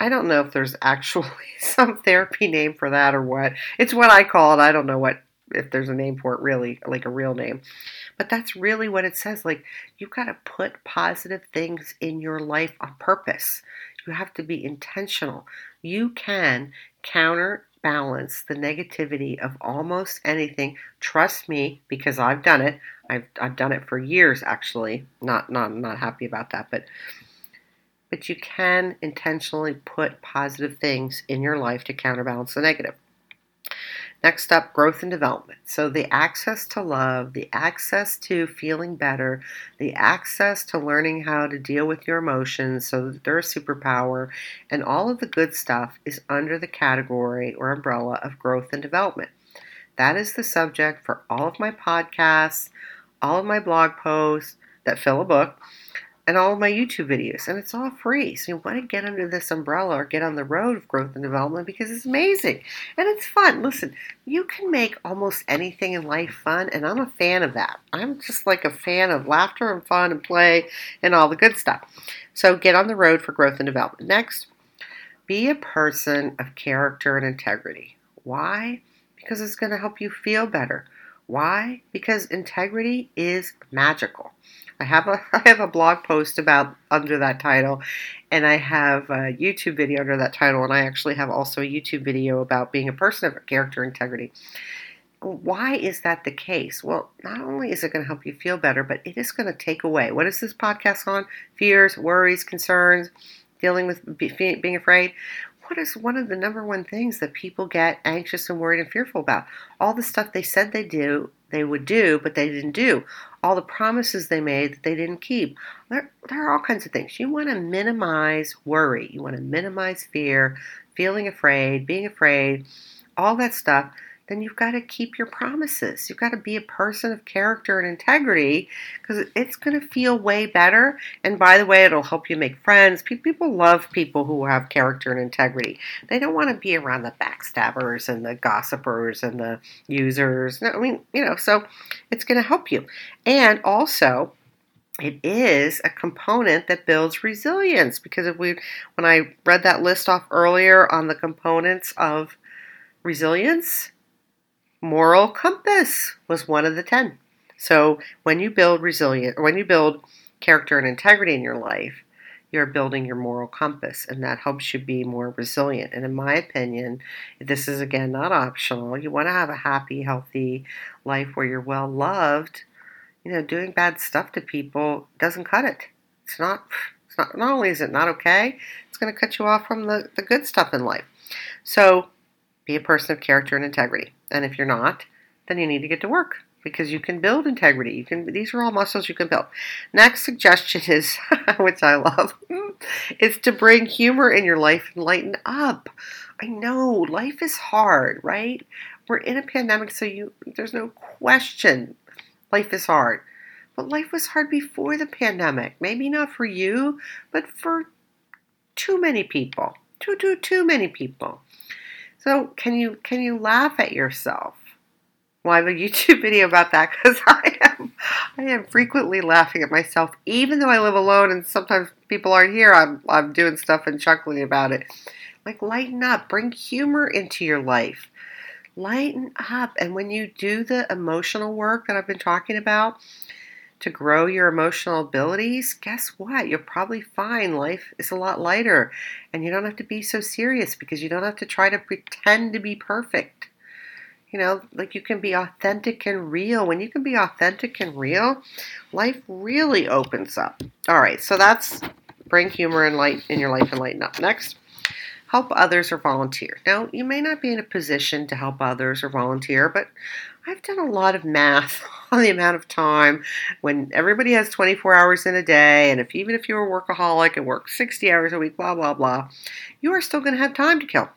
I don't know if there's *laughs* actually some therapy name for that or what. It's what I call it. I don't know what if there's a name for it really, like a real name. But that's really what it says. Like you've got to put positive things in your life on purpose. You have to be intentional. You can counterbalance the negativity of almost anything. Trust me, because I've done it. I've, I've done it for years, actually. Not not not happy about that, but but you can intentionally put positive things in your life to counterbalance the negative. Next up, growth and development. So, the access to love, the access to feeling better, the access to learning how to deal with your emotions so that they're a superpower, and all of the good stuff is under the category or umbrella of growth and development. That is the subject for all of my podcasts, all of my blog posts that fill a book, and all of my YouTube videos, and it's all free. So you want to get under this umbrella or get on the road of growth and development because it's amazing and it's fun. Listen, you can make almost anything in life fun, and I'm a fan of that. I'm just like a fan of laughter and fun and play and all the good stuff. So get on the road for growth and development. Next, be a person of character and integrity. Why? Because it's going to help you feel better. Why? Because integrity is magical. I have a *laughs* I have a blog post about under that title, and I have a YouTube video under that title, and I actually have also a YouTube video about being a person of character integrity. Why is that the case? Well, not only is it going to help you feel better, but it is going to take away. What is this podcast on? Fears, worries, concerns, dealing with being afraid what is one of the number one things that people get anxious and worried and fearful about? All the stuff they said they do, they would do, but they didn't do. All the promises they made that they didn't keep. There, there are all kinds of things. You want to minimize worry. You want to minimize fear, feeling afraid, being afraid, all that stuff then you've got to keep your promises. You've got to be a person of character and integrity because it's going to feel way better. And by the way, it'll help you make friends. People love people who have character and integrity. They don't want to be around the backstabbers and the gossipers and the users. I mean, you know, so it's going to help you. And also, it is a component that builds resilience because if we when I read that list off earlier on the components of resilience, moral compass was one of the 10. So when you build resilience, or when you build character and integrity in your life, you're building your moral compass, and that helps you be more resilient. And in my opinion, this is again not optional. You want to have a happy, healthy life where you're well loved. You know, doing bad stuff to people doesn't cut it. It's not. It's not. Not only is it not okay, it's going to cut you off from the the good stuff in life. So be a person of character and integrity. And if you're not, then you need to get to work because you can build integrity. You can these are all muscles you can build. Next suggestion is *laughs* which I love *laughs* is to bring humor in your life and lighten up. I know life is hard, right? We're in a pandemic so you there's no question life is hard. But life was hard before the pandemic. Maybe not for you, but for too many people. Too too too many people. So can you can you laugh at yourself? Well, I have a YouTube video about that because I am I am frequently laughing at myself, even though I live alone and sometimes people aren't here. I'm I'm doing stuff and chuckling about it. Like lighten up, bring humor into your life. Lighten up, and when you do the emotional work that I've been talking about, to grow your emotional abilities, guess what? You'll probably find life is a lot lighter and you don't have to be so serious because you don't have to try to pretend to be perfect. You know, like you can be authentic and real. When you can be authentic and real, life really opens up. All right, so that's bring humor and light in your life and lighten up. Next, help others or volunteer. Now, you may not be in a position to help others or volunteer, but I've done a lot of math *laughs* on the amount of time when everybody has 24 hours in a day, and if even if you're a workaholic and work 60 hours a week, blah blah blah, you are still going to have time to kill.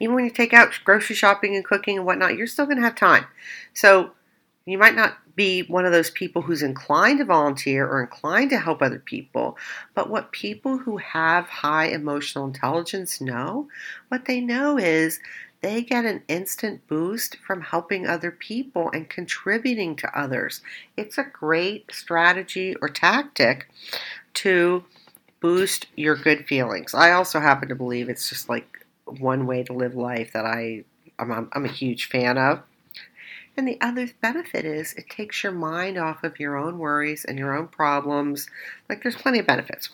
Even when you take out grocery shopping and cooking and whatnot, you're still going to have time. So you might not be one of those people who's inclined to volunteer or inclined to help other people, but what people who have high emotional intelligence know, what they know is they get an instant boost from helping other people and contributing to others. It's a great strategy or tactic to boost your good feelings. I also happen to believe it's just like one way to live life that I I'm, I'm a huge fan of. And the other benefit is it takes your mind off of your own worries and your own problems. Like there's plenty of benefits.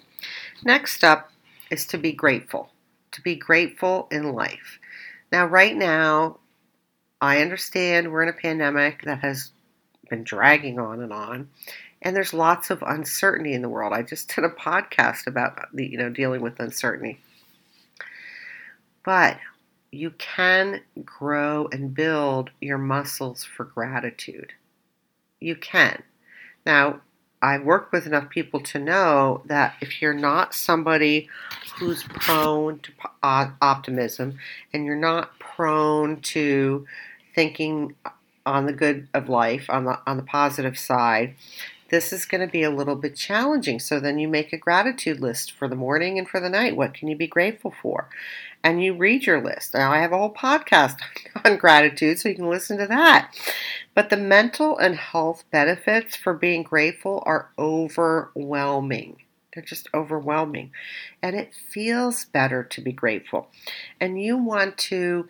Next up is to be grateful. To be grateful in life. Now, right now, I understand we're in a pandemic that has been dragging on and on, and there's lots of uncertainty in the world. I just did a podcast about the, you know dealing with uncertainty. But you can grow and build your muscles for gratitude. You can. Now, I've worked with enough people to know that if you're not somebody who's prone to uh, optimism and you're not prone to thinking on the good of life, on the on the positive side, this is going to be a little bit challenging. So then you make a gratitude list for the morning and for the night. What can you be grateful for? And you read your list. Now I have a whole podcast *laughs* on gratitude, so you can listen to that. But the mental and health benefits for being grateful are overwhelming. They're just overwhelming. And it feels better to be grateful. And you want to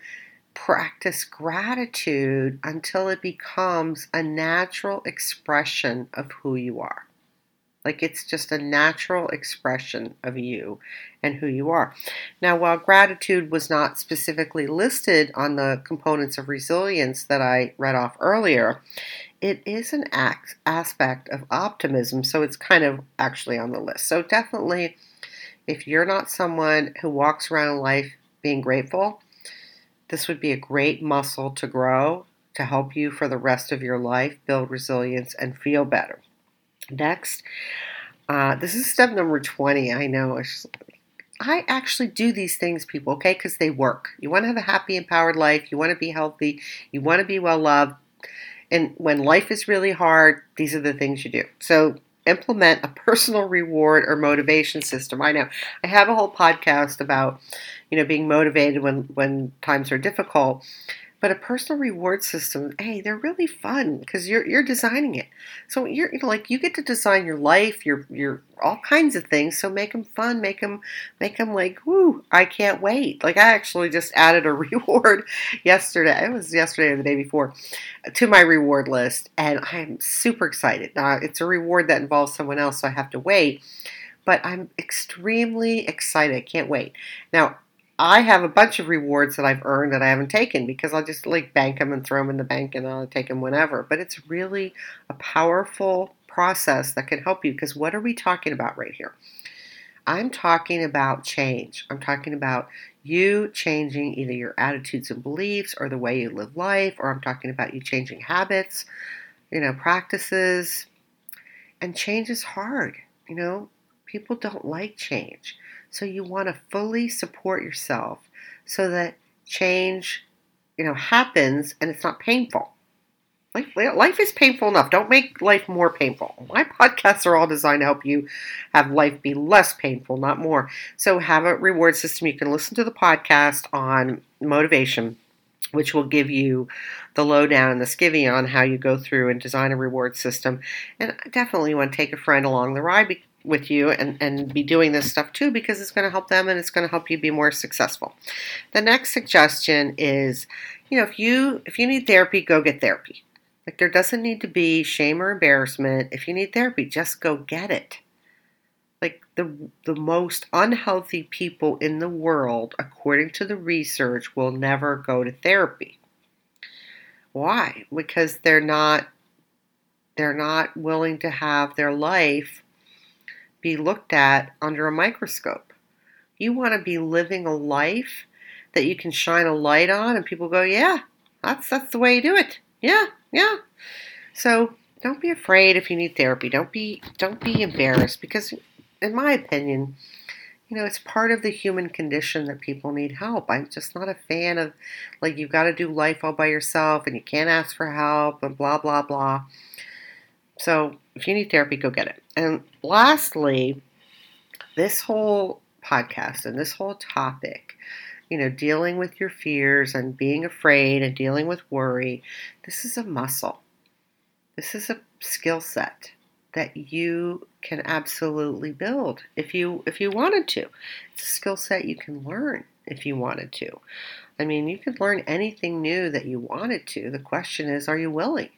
practice gratitude until it becomes a natural expression of who you are. Like it's just a natural expression of you and who you are. Now, while gratitude was not specifically listed on the components of resilience that I read off earlier, it is an aspect of optimism, so it's kind of actually on the list. So, definitely, if you're not someone who walks around life being grateful, this would be a great muscle to grow to help you for the rest of your life build resilience and feel better. Next, uh, this is step number 20. I know. I actually do these things, people, okay, because they work. You want to have a happy, empowered life. You want to be healthy. You want to be well loved. And when life is really hard, these are the things you do. So implement a personal reward or motivation system. I know I have a whole podcast about, you know, being motivated when when times are difficult. But a personal reward system, hey, they're really fun because you're you're designing it. So you're you know, like you get to design your life, your your all kinds of things. So make them fun, make them make them like, whoo, I can't wait. Like I actually just *laughs* added a reward yesterday. It was yesterday or the day before to my reward list, and I'm super excited. Now it's a reward that involves someone else, so I have to wait. But I'm extremely excited. I can't wait. Now I have a bunch of rewards that I've earned that I haven't taken because I'll just like bank them and throw them in the bank and I'll take them whenever. But it's really a powerful process that can help you because what are we talking about right here? I'm talking about change. I'm talking about you changing either your attitudes and beliefs or the way you live life, or I'm talking about you changing habits, you know, practices. And change is hard. You know, people don't like change. So you want to fully support yourself so that change, you know, happens and it's not painful. Life, life is painful enough. Don't make life more painful. My podcasts are all designed to help you have life be less painful, not more. So have a reward system. You can listen to the podcast on motivation, which will give you the lowdown and the skivvy on how you go through and design a reward system. And definitely want to take a friend along the ride with you and, and be doing this stuff too because it's going to help them and it's going to help you be more successful. The next suggestion is, you know, if you if you need therapy, go get therapy. Like there doesn't need to be shame or embarrassment. If you need therapy, just go get it. Like the the most unhealthy people in the world, according to the research, will never go to therapy. Why? Because they're not they're not willing to have their life be looked at under a microscope. You want to be living a life that you can shine a light on and people go, "Yeah, that's that's the way you do it." Yeah, yeah. So, don't be afraid if you need therapy. Don't be don't be embarrassed because in my opinion, you know, it's part of the human condition that people need help. I'm just not a fan of like you've got to do life all by yourself and you can't ask for help and blah blah blah. So, if you need therapy, go get it. And lastly, this whole podcast and this whole topic, you know, dealing with your fears and being afraid and dealing with worry, this is a muscle. This is a skill set that you can absolutely build if you if you wanted to. It's a skill set you can learn if you wanted to. I mean, you could learn anything new that you wanted to. The question is, are you willing?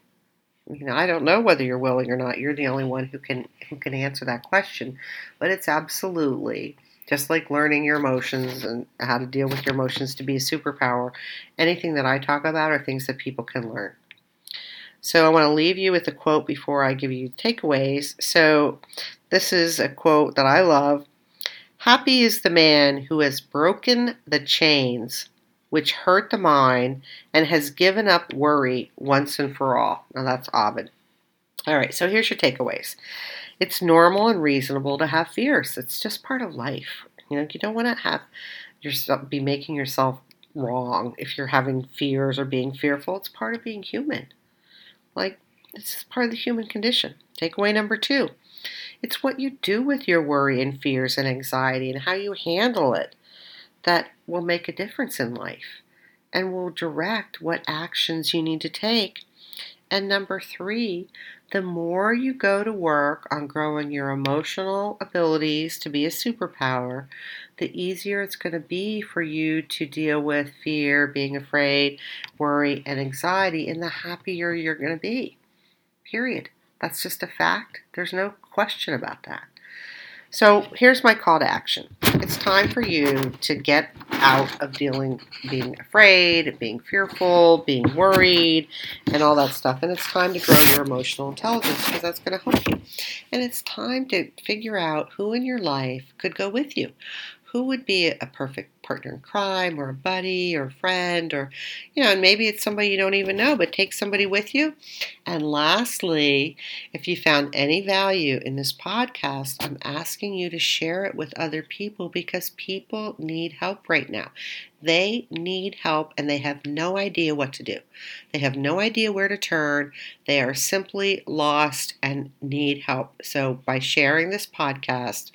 You know, I don't know whether you're willing or not. You're the only one who can who can answer that question. But it's absolutely just like learning your emotions and how to deal with your emotions to be a superpower. Anything that I talk about are things that people can learn. So I want to leave you with a quote before I give you takeaways. So this is a quote that I love. Happy is the man who has broken the chains which hurt the mind, and has given up worry once and for all. Now that's Ovid. All right, so here's your takeaways. It's normal and reasonable to have fears. It's just part of life. You know, you don't want to have yourself be making yourself wrong if you're having fears or being fearful. It's part of being human. Like this is part of the human condition. Takeaway number two. It's what you do with your worry and fears and anxiety and how you handle it that will make a difference in life and will direct what actions you need to take. And number three, the more you go to work on growing your emotional abilities to be a superpower, the easier it's going to be for you to deal with fear, being afraid, worry, and anxiety, and the happier you're going to be. Period. That's just a fact. There's no question about that. So here's my call to action. It's time for you to get out of dealing, being afraid, being fearful, being worried, and all that stuff. And it's time to grow your emotional intelligence because that's going to help you. And it's time to figure out who in your life could go with you. Who would be a perfect partner in crime or a buddy or a friend or, you know, and maybe it's somebody you don't even know, but take somebody with you. And lastly, if you found any value in this podcast, I'm asking you to share it with other people because people need help right now. They need help and they have no idea what to do. They have no idea where to turn. They are simply lost and need help. So, by sharing this podcast,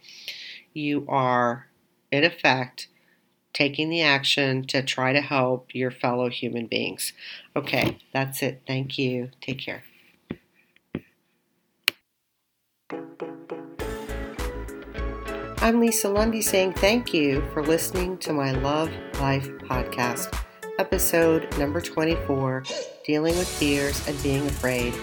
you are, in effect, taking the action to try to help your fellow human beings. Okay, that's it. Thank you. Take care. I'm Lisa Lundy saying thank you for listening to my Love Life podcast, episode number 24 Dealing with Fears and Being Afraid.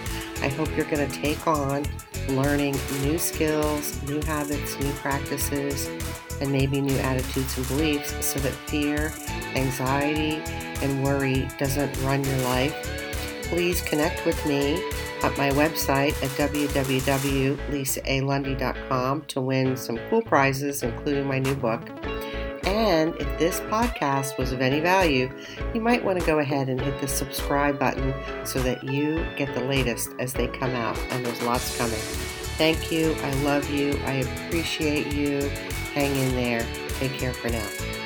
I hope you're going to take on learning new skills, new habits, new practices, and maybe new attitudes and beliefs so that fear, anxiety, and worry doesn't run your life. Please connect with me at my website at www.lisaalundy.com to win some cool prizes, including my new book. And if this podcast was of any value, you might want to go ahead and hit the subscribe button so that you get the latest as they come out. And there's lots coming. Thank you. I love you. I appreciate you. Hang in there. Take care for now.